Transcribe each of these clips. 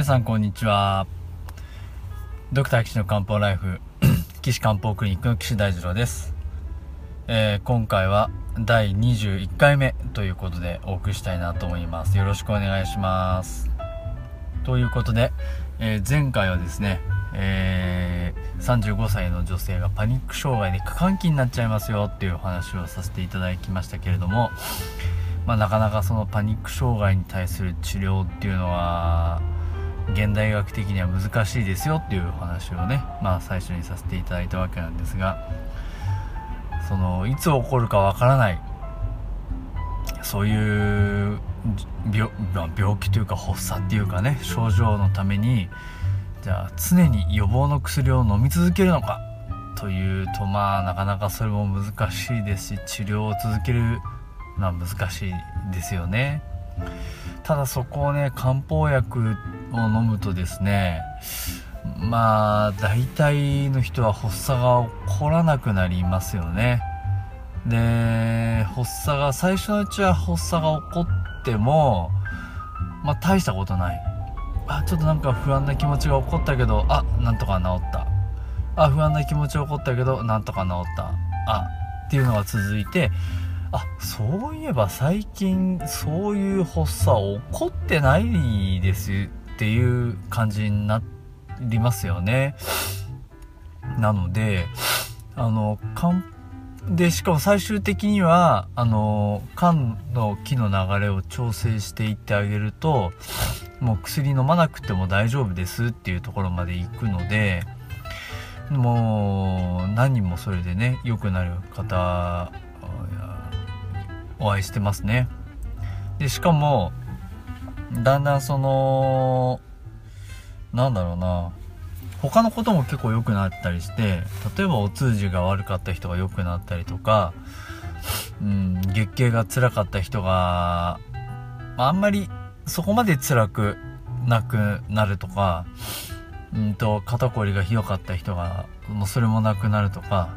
皆さんこんにちは。ドクター岸の漢方ライフ 岸漢方クリニックの岸大二郎です、えー今回は第21回目ということでお送りしたいなと思います。よろしくお願いします。ということで、えー前回はですね、えー35歳の女性がパニック障害で過換気になっちゃいますよっていうお話をさせていただきましたけれどもまあ、なかなかそのパニック障害に対する治療っていうのは現代学的には難しいですよっていう話をね、まあ、最初にさせていただいたわけなんですがそのいつ起こるかわからないそういう病病気というか発作っていうかね症状のためにじゃあ常に予防の薬を飲み続けるのかというとまあなかなかそれも難しいですし治療を続けるのは難しいですよね。ただそこをね漢方薬を飲むとですねまあ大体の人は発作が起こらなくなりますよね。で発作が最初のうちは発作が起こってもまあ大したことない。あちょっとなんか不安な気持ちが起こったけどあなんとか治った。あ不安な気持ちが起こったけどなんとか治った。あっていうのが続いてあそういえば最近そういう発作起こってないですっていう感じになりますよね。なのであのでしかも最終的にはあの肝の気の流れを調整していってあげるともう薬飲まなくても大丈夫ですっていうところまで行くのでもう何人もそれでね良くなる方お会いしてますね。でしかもだんだんそのなんだろうな。他のことも結構良くなったりして例えばお通じが悪かった人が良くなったりとか、うん、月経が辛かった人が、まあ、んまりそこまで辛くなくなるとか、うんと肩こりがひどかった人がもうそれもなくなるとか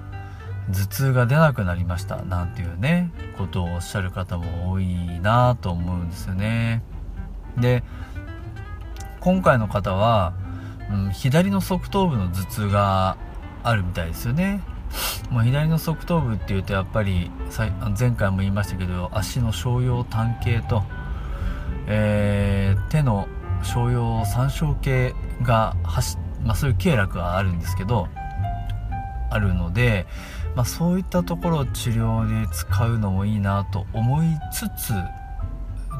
頭痛が出なくなりましたなんていうねことをおっしゃる方も多いなと思うんですよね。で今回の方は、うん、左の側頭部の頭痛があるみたいですよね。もう左の側頭部っていうとやっぱり前回も言いましたけど足の小葉単形と、えー手の小葉三小形が走まあそういう経絡があるんですけどあるので、まあ、そういったところを治療で使うのもいいなと思いつつ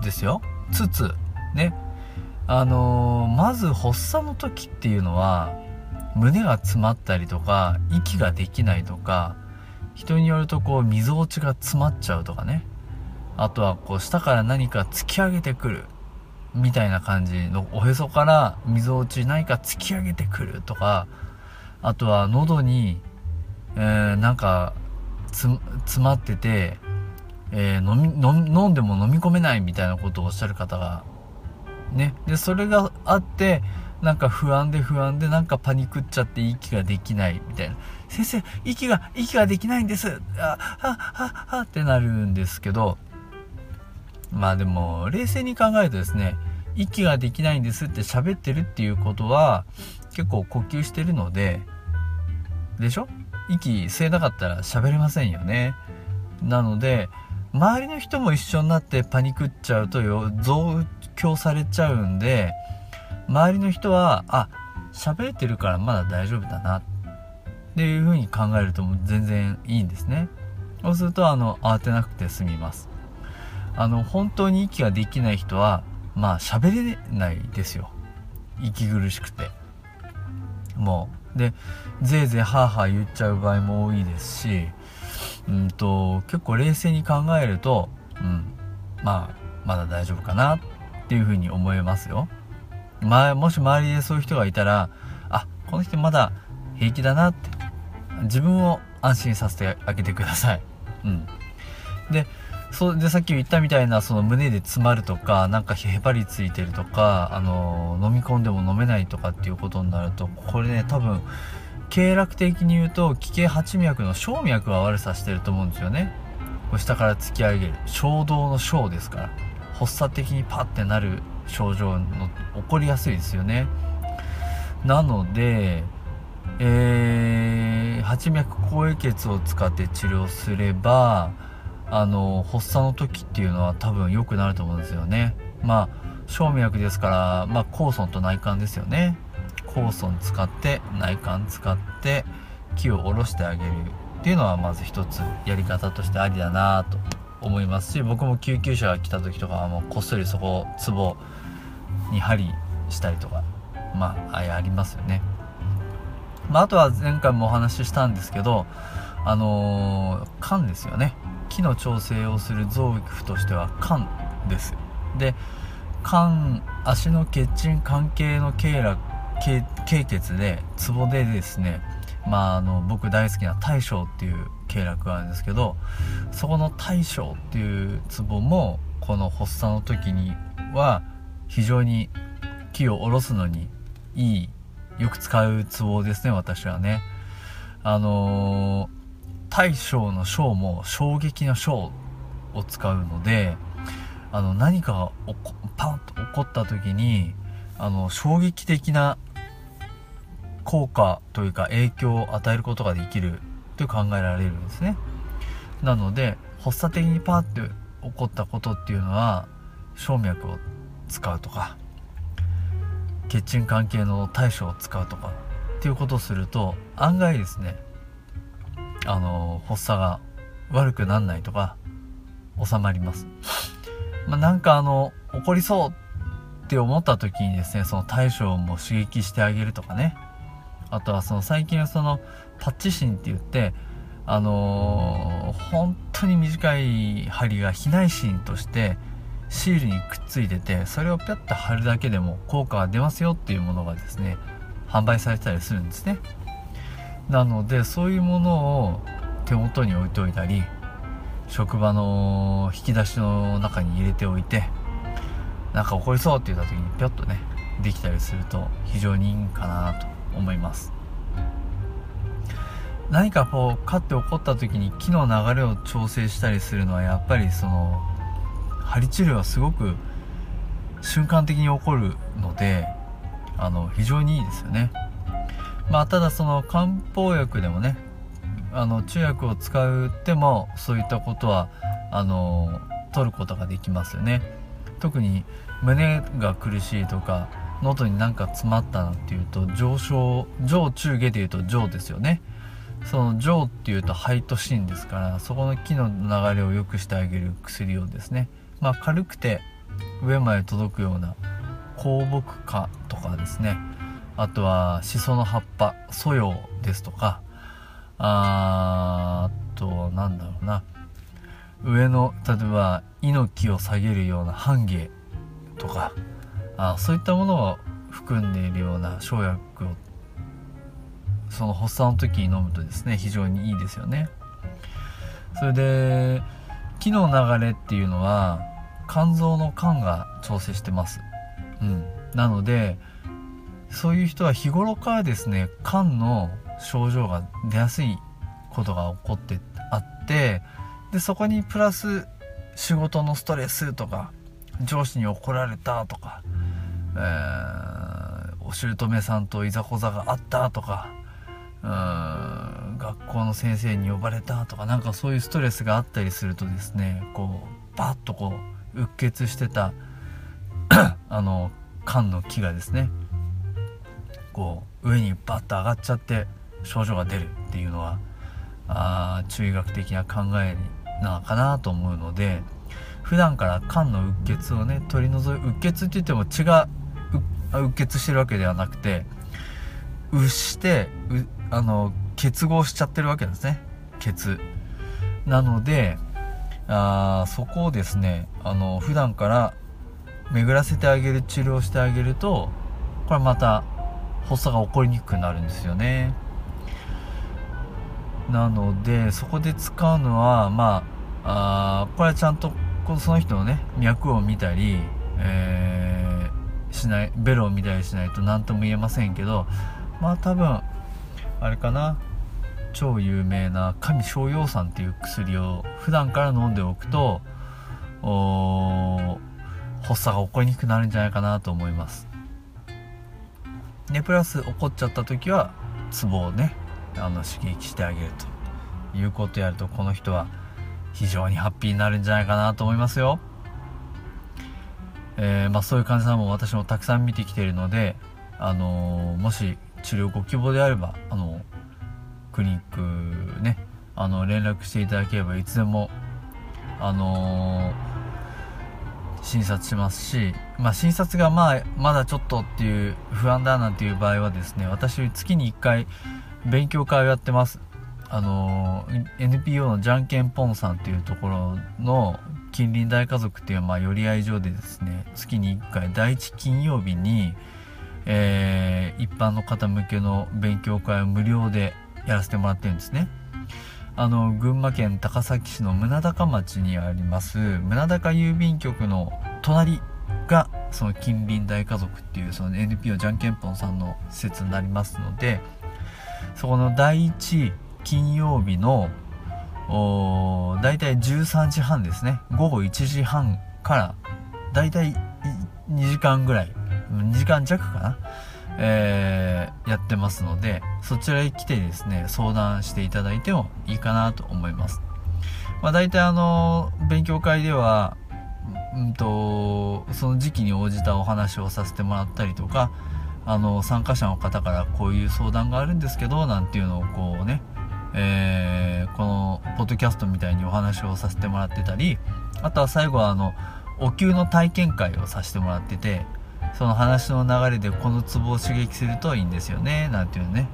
ですよ。つつね。あのーまず発作の時っていうのは胸が詰まったりとか息ができないとか人によるとこう溝落ちが詰まっちゃうとかね。あとはこう下から何か突き上げてくるみたいな感じのおへそから溝落ち何か突き上げてくるとかあとは喉にえーなんかつ詰まってて、えー飲み飲んでも飲み込めないみたいなことをおっしゃる方がね。でそれがあってなんか不安で不安でなんかパニクっちゃって息ができないみたいな。先生息が息ができないんです。あはははってなるんですけどまあでも冷静に考えるとですね息ができないんですって喋ってるっていうことは結構呼吸してるのででしょ？息吸えなかったら喋れませんよね。なので周りの人も一緒になってパニクっちゃうと増強されちゃうんで周りの人はあ喋れてるからまだ大丈夫だな。っていう風に考えるともう全然いいんですね。そうするとあの慌てなくて済みます。あの本当に息ができない人はまあ喋れないですよ。息苦しくて。もうでぜいぜいハーハー言っちゃう場合も多いですしうんと結構冷静に考えると、うん、まあまだ大丈夫かなっていうふうに思えますよ、まあ、もし周りでそういう人がいたらあこの人まだ平気だなって自分を安心させてあげてください、うん、でそうでさっき言ったみたいなその胸で詰まるとかなんかへばりついてるとかあの飲み込んでも飲めないとかっていうことになるとこれね多分経絡的に言うと気系八脈の小脈が悪さしてると思うんですよね。下から突き上げる。衝動の衝ですから。発作的にパッてなる症状の起こりやすいですよね。なのでえー、八脈高液血を使って治療すればあの発作の時っていうのは多分良くなると思うんですよね。まあ小脈ですから、まあ、高尊と内管ですよね。高尊使って内管使って木を下ろしてあげるっていうのはまず一つやり方としてありだなと思いますし僕も救急車が来た時とかはもうこっそりそこツボに針したりとかまあありますよね。まあ、あとは前回もお話ししたんですけど、あのー、肝ですよね。気の調整をする臓器としては肝です。で、肝、足の血沈関係の経絡、経血で、ツボでですね、まあ、あの、僕大好きな大将っていう経絡があるんですけど、そこの大将っていうツボも、この発作の時には、非常に気を下ろすのにいいよく使うツボですね、私はね。あのー、大将の将も衝撃の将を使うので、あの、何かがパンと起こった時に、あの、衝撃的な効果というか影響を与えることができると考えられるんですね。なので、発作的にパーって起こったことっていうのは、静脈を使うとか、血沈関係の対処を使うとかっていうことをすると案外ですねあの発作が悪くなんないとか収まります、まあ、なんかあの起こりそうって思った時にですねその対処も刺激してあげるとかね。あとはその最近はそのパッチ芯って言ってあのー、本当に短い針が避内芯としてシールにくっついててそれをピャッと貼るだけでも効果が出ますよっていうものがですね販売されたりするんですね。なのでそういうものを手元に置いておいたり職場の引き出しの中に入れておいてなんか起こりそうって言った時にぴょっとねできたりすると非常にいいかなと思います。何かこう勝って起こった時に木の流れを調整したりするのはやっぱりその針治療はすごく瞬間的に起こるのであの非常にいいですよね。まあただその漢方薬でもねあの中薬を使ってもそういったことはあの取ることができますよね。特に胸が苦しいとか喉になんか詰まったなっていうと上昇上中下でいうと上ですよね。その上っていうと肺と芯ですからそこの気の流れを良くしてあげる薬をですね。まあ、軽くて上まで届くような香木花とかですね。あとはシソの葉っぱソヨですとかあとなんだろうな上の例えば猪木を下げるような半芸とかあそういったものを含んでいるような生薬をその発作の時に飲むとですね非常にいいですよねそれで木の流れっていうのは肝臓の肝が調整してます。うん。なので、そういう人は日頃からですね、肝の症状が出やすいことが起こってあって、で、そこにプラス仕事のストレスとか、上司に怒られたとか、えー、お姑さんといざこざがあったとか、うん学校の先生に呼ばれたとかなんかそういうストレスがあったりするとですねこうバッとこううっ血してた あの缶の木がですねこう上にバッと上がっちゃって症状が出るっていうのはあ中医学的な考えなのかなと思うので普段から肝のうっ血をね取り除いうっ血って言っても血がうっ血してるわけではなくてうしてうあの結合しちゃってるわけですね。血。なのであそこをですねあの普段から巡らせてあげる治療してあげるとこれまた発作が起こりにくくなるんですよね。なのでそこで使うのはまああこれはちゃんとその人のね脈を見たり、えー、しないベロを見たりしないと何とも言えませんけどまあ多分あれかな超有名な神逍遥散っていう薬を普段から飲んでおくと発作が起こりにくくなるんじゃないかなと思いますでプラス起こっちゃった時はツボをねあの刺激してあげるということやるとこの人は非常にハッピーになるんじゃないかなと思いますよ。えー、まあ、そういう患者さんも私もたくさん見てきているので、あのー、もし治療ご希望であれば、あのクリニックねあの連絡していただければいつでも、あの診察しますし、まあ、診察がまあまだちょっとっていう不安だなんていう場合はですね私月に1回勉強会をやってます。あの NPO のじゃんけんぽんさんっていうところの近隣大家族っていう、まあ、寄り合い所でですね月に1回第1金曜日に、えー、一般の方向けの勉強会を無料でやらせてもらってるんですね。あの群馬県高崎市の宗高町にあります宗高郵便局の隣がその近隣大家族っていうその NPO じゃんけんぽんさんの施設になりますのでそこの第1金曜日のお大体13時半ですね。午後1時半から大体2時間ぐらい2時間弱かな、えー、やってますのでそちらへ来てですね相談していただいてもいいかなと思います、まあ、大体あの勉強会ではうんとその時期に応じたお話をさせてもらったりとかあの参加者の方からこういう相談があるんですけどなんていうのをこうねえー、このポッドキャストみたいにお話をさせてもらってたりあとは最後はあのお灸の体験会をさせてもらっててその話の流れでこのツボを刺激するといいんですよねなんていうのね。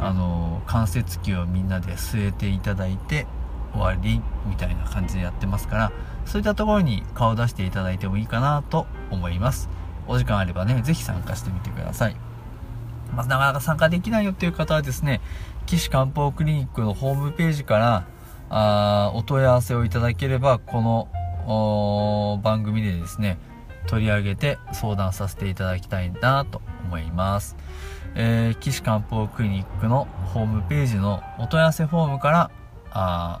あの関節器をみんなで据えていただいて終わりみたいな感じでやってますからそういったところに顔を出していただいてもいいかなと思います。お時間あればね是非参加してみてください。まあ、なかなか参加できないよっていう方はですね岸漢方クリニックのホームページからあお問い合わせをいただければこの番組でですね取り上げて相談させていただきたいなと思います、えー、岸漢方クリニックのホームページのお問い合わせフォームからあ